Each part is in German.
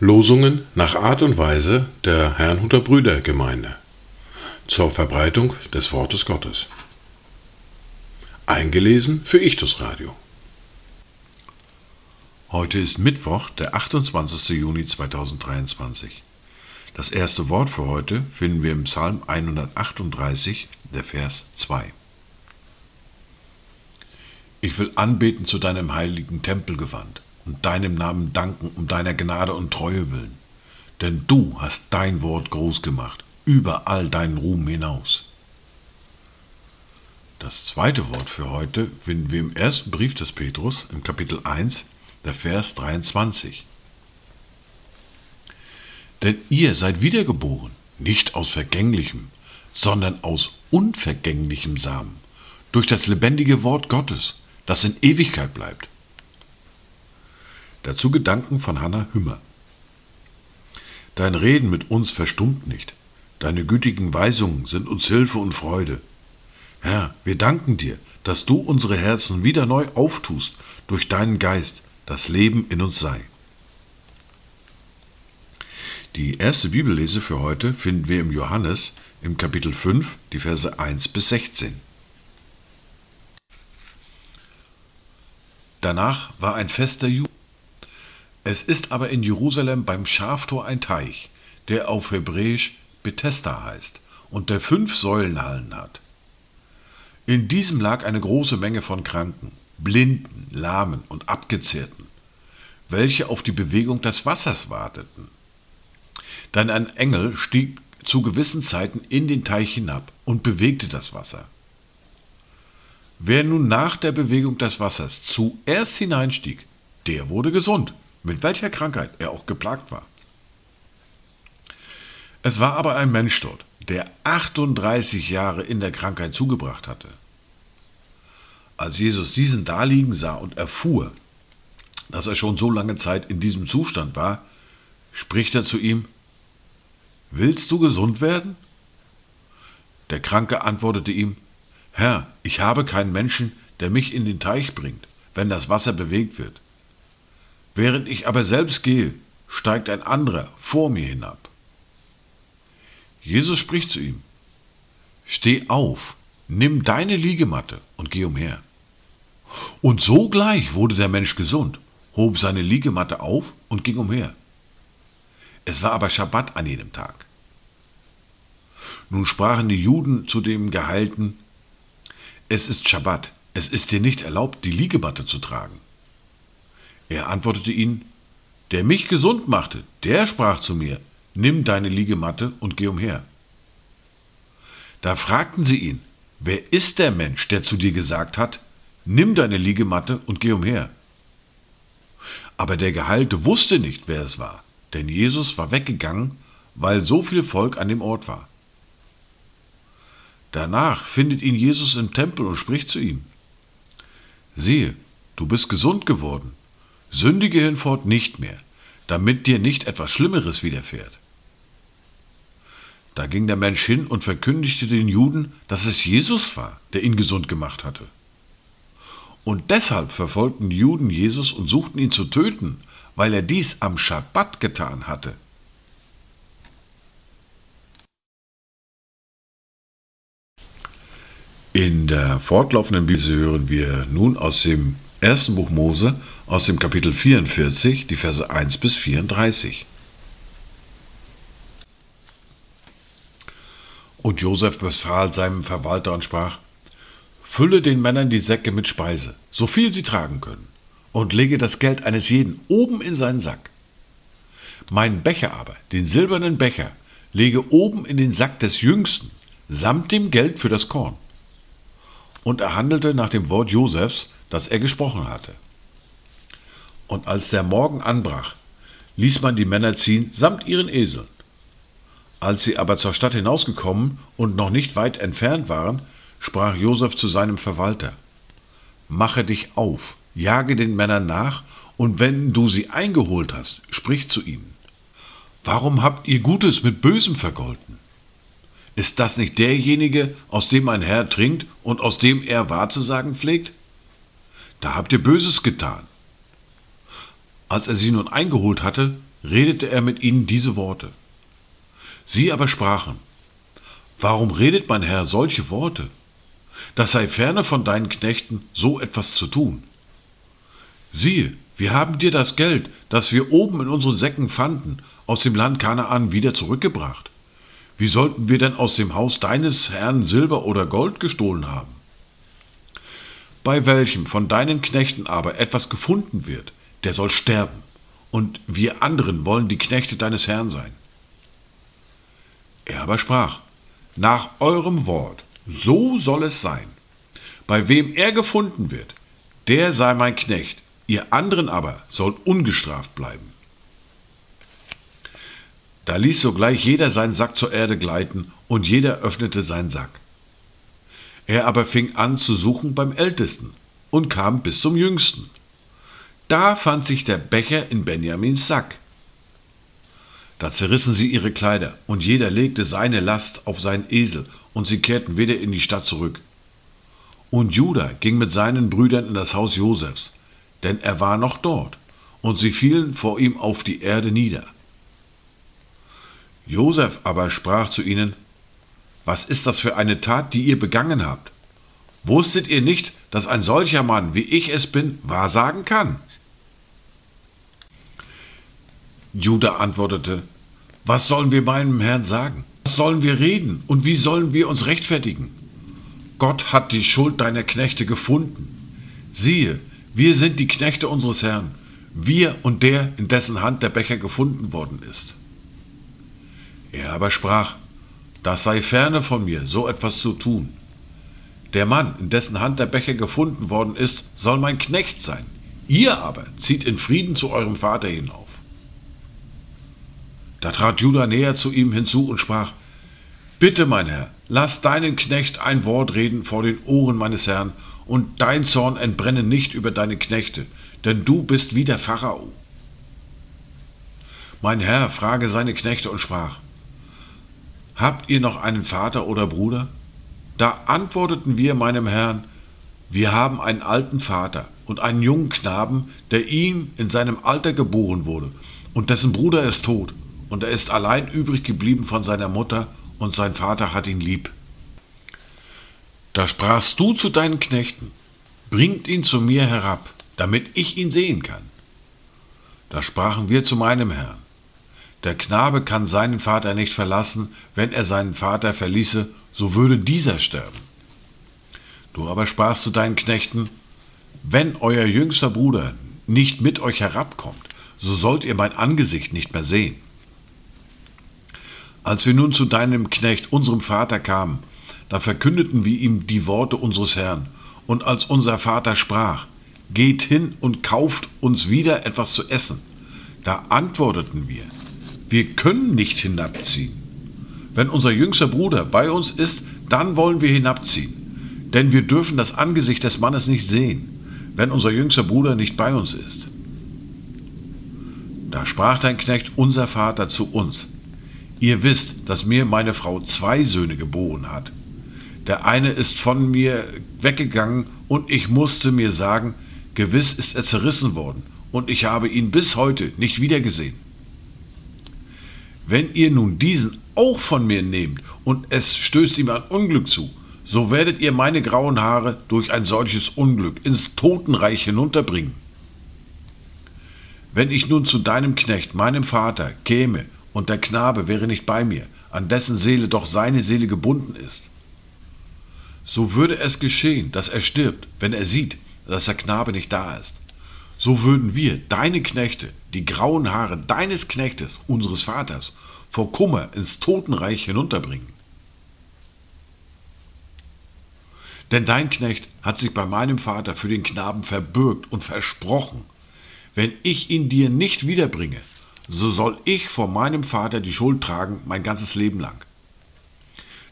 Losungen nach Art und Weise der Herrnhuter Brüdergemeinde zur Verbreitung des Wortes Gottes. Eingelesen für Ichtus Radio. Heute ist Mittwoch, der 28. Juni 2023. Das erste Wort für heute finden wir im Psalm 138, der Vers 2. Ich will anbeten zu deinem heiligen Tempel gewandt und deinem Namen danken um deiner Gnade und Treue willen. Denn du hast dein Wort groß gemacht, über all deinen Ruhm hinaus. Das zweite Wort für heute finden wir im ersten Brief des Petrus im Kapitel 1, der Vers 23. Denn ihr seid wiedergeboren, nicht aus vergänglichem, sondern aus unvergänglichem Samen, durch das lebendige Wort Gottes, das in Ewigkeit bleibt. Dazu Gedanken von Hannah Hümmer. Dein Reden mit uns verstummt nicht. Deine gütigen Weisungen sind uns Hilfe und Freude. Herr, wir danken dir, dass du unsere Herzen wieder neu auftust durch deinen Geist, das Leben in uns sei. Die erste Bibellese für heute finden wir im Johannes im Kapitel 5, die Verse 1 bis 16. Danach war ein Fest der. Es ist aber in Jerusalem beim Schaftor ein Teich, der auf Hebräisch Bethesda heißt und der fünf Säulenhallen hat. In diesem lag eine große Menge von Kranken, Blinden, Lahmen und Abgezehrten, welche auf die Bewegung des Wassers warteten. Dann ein Engel stieg zu gewissen Zeiten in den Teich hinab und bewegte das Wasser. Wer nun nach der Bewegung des Wassers zuerst hineinstieg, der wurde gesund mit welcher Krankheit er auch geplagt war. Es war aber ein Mensch dort, der 38 Jahre in der Krankheit zugebracht hatte. Als Jesus diesen daliegen sah und erfuhr, dass er schon so lange Zeit in diesem Zustand war, spricht er zu ihm, Willst du gesund werden? Der Kranke antwortete ihm, Herr, ich habe keinen Menschen, der mich in den Teich bringt, wenn das Wasser bewegt wird. Während ich aber selbst gehe, steigt ein anderer vor mir hinab. Jesus spricht zu ihm, Steh auf, nimm deine Liegematte und geh umher. Und sogleich wurde der Mensch gesund, hob seine Liegematte auf und ging umher. Es war aber Schabbat an jenem Tag. Nun sprachen die Juden zu dem Geheilten, es ist Schabbat, es ist dir nicht erlaubt, die Liegematte zu tragen. Er antwortete ihnen, der mich gesund machte, der sprach zu mir, nimm deine Liegematte und geh umher. Da fragten sie ihn, wer ist der Mensch, der zu dir gesagt hat, nimm deine Liegematte und geh umher? Aber der Geheilte wusste nicht, wer es war, denn Jesus war weggegangen, weil so viel Volk an dem Ort war. Danach findet ihn Jesus im Tempel und spricht zu ihm, siehe, du bist gesund geworden, Sündige hinfort nicht mehr, damit dir nicht etwas Schlimmeres widerfährt. Da ging der Mensch hin und verkündigte den Juden, dass es Jesus war, der ihn gesund gemacht hatte. Und deshalb verfolgten die Juden Jesus und suchten ihn zu töten, weil er dies am Schabbat getan hatte. In der fortlaufenden Bibel hören wir nun aus dem ersten Buch Mose aus dem Kapitel 44, die Verse 1 bis 34. Und Josef befahl seinem Verwalter und sprach, Fülle den Männern die Säcke mit Speise, so viel sie tragen können, und lege das Geld eines jeden oben in seinen Sack. Mein Becher aber, den silbernen Becher, lege oben in den Sack des Jüngsten, samt dem Geld für das Korn. Und er handelte nach dem Wort Josefs, das er gesprochen hatte. Und als der Morgen anbrach, ließ man die Männer ziehen samt ihren Eseln. Als sie aber zur Stadt hinausgekommen und noch nicht weit entfernt waren, sprach Josef zu seinem Verwalter, Mache dich auf, jage den Männern nach, und wenn du sie eingeholt hast, sprich zu ihnen. Warum habt ihr Gutes mit Bösem vergolten? Ist das nicht derjenige, aus dem mein Herr trinkt und aus dem er wahrzusagen pflegt? Da habt ihr Böses getan. Als er sie nun eingeholt hatte, redete er mit ihnen diese Worte. Sie aber sprachen, Warum redet mein Herr solche Worte? Das sei ferne von deinen Knechten, so etwas zu tun. Siehe, wir haben dir das Geld, das wir oben in unseren Säcken fanden, aus dem Land Kanaan wieder zurückgebracht. Wie sollten wir denn aus dem Haus deines Herrn Silber oder Gold gestohlen haben? Bei welchem von deinen Knechten aber etwas gefunden wird, der soll sterben, und wir anderen wollen die Knechte deines Herrn sein. Er aber sprach, nach eurem Wort, so soll es sein. Bei wem er gefunden wird, der sei mein Knecht, ihr anderen aber sollt ungestraft bleiben. Da ließ sogleich jeder seinen Sack zur Erde gleiten, und jeder öffnete seinen Sack. Er aber fing an zu suchen beim Ältesten und kam bis zum Jüngsten. Da fand sich der Becher in Benjamins Sack. Da zerrissen sie ihre Kleider, und jeder legte seine Last auf seinen Esel, und sie kehrten wieder in die Stadt zurück. Und Judah ging mit seinen Brüdern in das Haus Josefs, denn er war noch dort, und sie fielen vor ihm auf die Erde nieder. Josef aber sprach zu ihnen, Was ist das für eine Tat, die ihr begangen habt? Wusstet ihr nicht, dass ein solcher Mann, wie ich es bin, wahrsagen kann? Judah antwortete, Was sollen wir meinem Herrn sagen? Was sollen wir reden und wie sollen wir uns rechtfertigen? Gott hat die Schuld deiner Knechte gefunden. Siehe, wir sind die Knechte unseres Herrn, wir und der, in dessen Hand der Becher gefunden worden ist. Er aber sprach, das sei ferne von mir, so etwas zu tun. Der Mann, in dessen Hand der Becher gefunden worden ist, soll mein Knecht sein. Ihr aber zieht in Frieden zu eurem Vater hinauf. Da trat Judah näher zu ihm hinzu und sprach, Bitte, mein Herr, lass deinen Knecht ein Wort reden vor den Ohren meines Herrn, und dein Zorn entbrenne nicht über deine Knechte, denn du bist wie der Pharao. Mein Herr frage seine Knechte und sprach, Habt ihr noch einen Vater oder Bruder? Da antworteten wir meinem Herrn, wir haben einen alten Vater und einen jungen Knaben, der ihm in seinem Alter geboren wurde, und dessen Bruder ist tot, und er ist allein übrig geblieben von seiner Mutter, und sein Vater hat ihn lieb. Da sprachst du zu deinen Knechten, bringt ihn zu mir herab, damit ich ihn sehen kann. Da sprachen wir zu meinem Herrn, der Knabe kann seinen Vater nicht verlassen, wenn er seinen Vater verließe, so würde dieser sterben. Du aber sprachst zu deinen Knechten, wenn euer jüngster Bruder nicht mit euch herabkommt, so sollt ihr mein Angesicht nicht mehr sehen. Als wir nun zu deinem Knecht, unserem Vater, kamen, da verkündeten wir ihm die Worte unseres Herrn. Und als unser Vater sprach, geht hin und kauft uns wieder etwas zu essen, da antworteten wir, wir können nicht hinabziehen. Wenn unser jüngster Bruder bei uns ist, dann wollen wir hinabziehen. Denn wir dürfen das Angesicht des Mannes nicht sehen, wenn unser jüngster Bruder nicht bei uns ist. Da sprach dein Knecht, unser Vater, zu uns, Ihr wisst, dass mir meine Frau zwei Söhne geboren hat. Der eine ist von mir weggegangen und ich musste mir sagen, gewiss ist er zerrissen worden und ich habe ihn bis heute nicht wiedergesehen. Wenn ihr nun diesen auch von mir nehmt und es stößt ihm ein Unglück zu, so werdet ihr meine grauen Haare durch ein solches Unglück ins Totenreich hinunterbringen. Wenn ich nun zu deinem Knecht, meinem Vater, käme und der Knabe wäre nicht bei mir, an dessen Seele doch seine Seele gebunden ist. So würde es geschehen, dass er stirbt, wenn er sieht, dass der Knabe nicht da ist. So würden wir, deine Knechte, die grauen Haare deines Knechtes, unseres Vaters, vor Kummer ins Totenreich hinunterbringen. Denn dein Knecht hat sich bei meinem Vater für den Knaben verbürgt und versprochen, wenn ich ihn dir nicht wiederbringe, so soll ich vor meinem Vater die Schuld tragen mein ganzes Leben lang.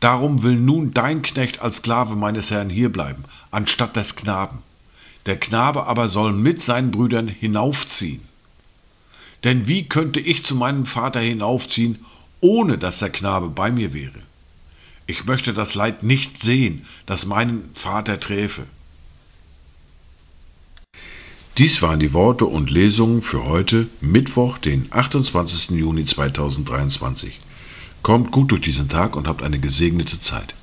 Darum will nun dein Knecht als Sklave meines Herrn hierbleiben, anstatt des Knaben. Der Knabe aber soll mit seinen Brüdern hinaufziehen. Denn wie könnte ich zu meinem Vater hinaufziehen, ohne dass der Knabe bei mir wäre? Ich möchte das Leid nicht sehen, das meinen Vater träfe. Dies waren die Worte und Lesungen für heute, Mittwoch, den 28. Juni 2023. Kommt gut durch diesen Tag und habt eine gesegnete Zeit.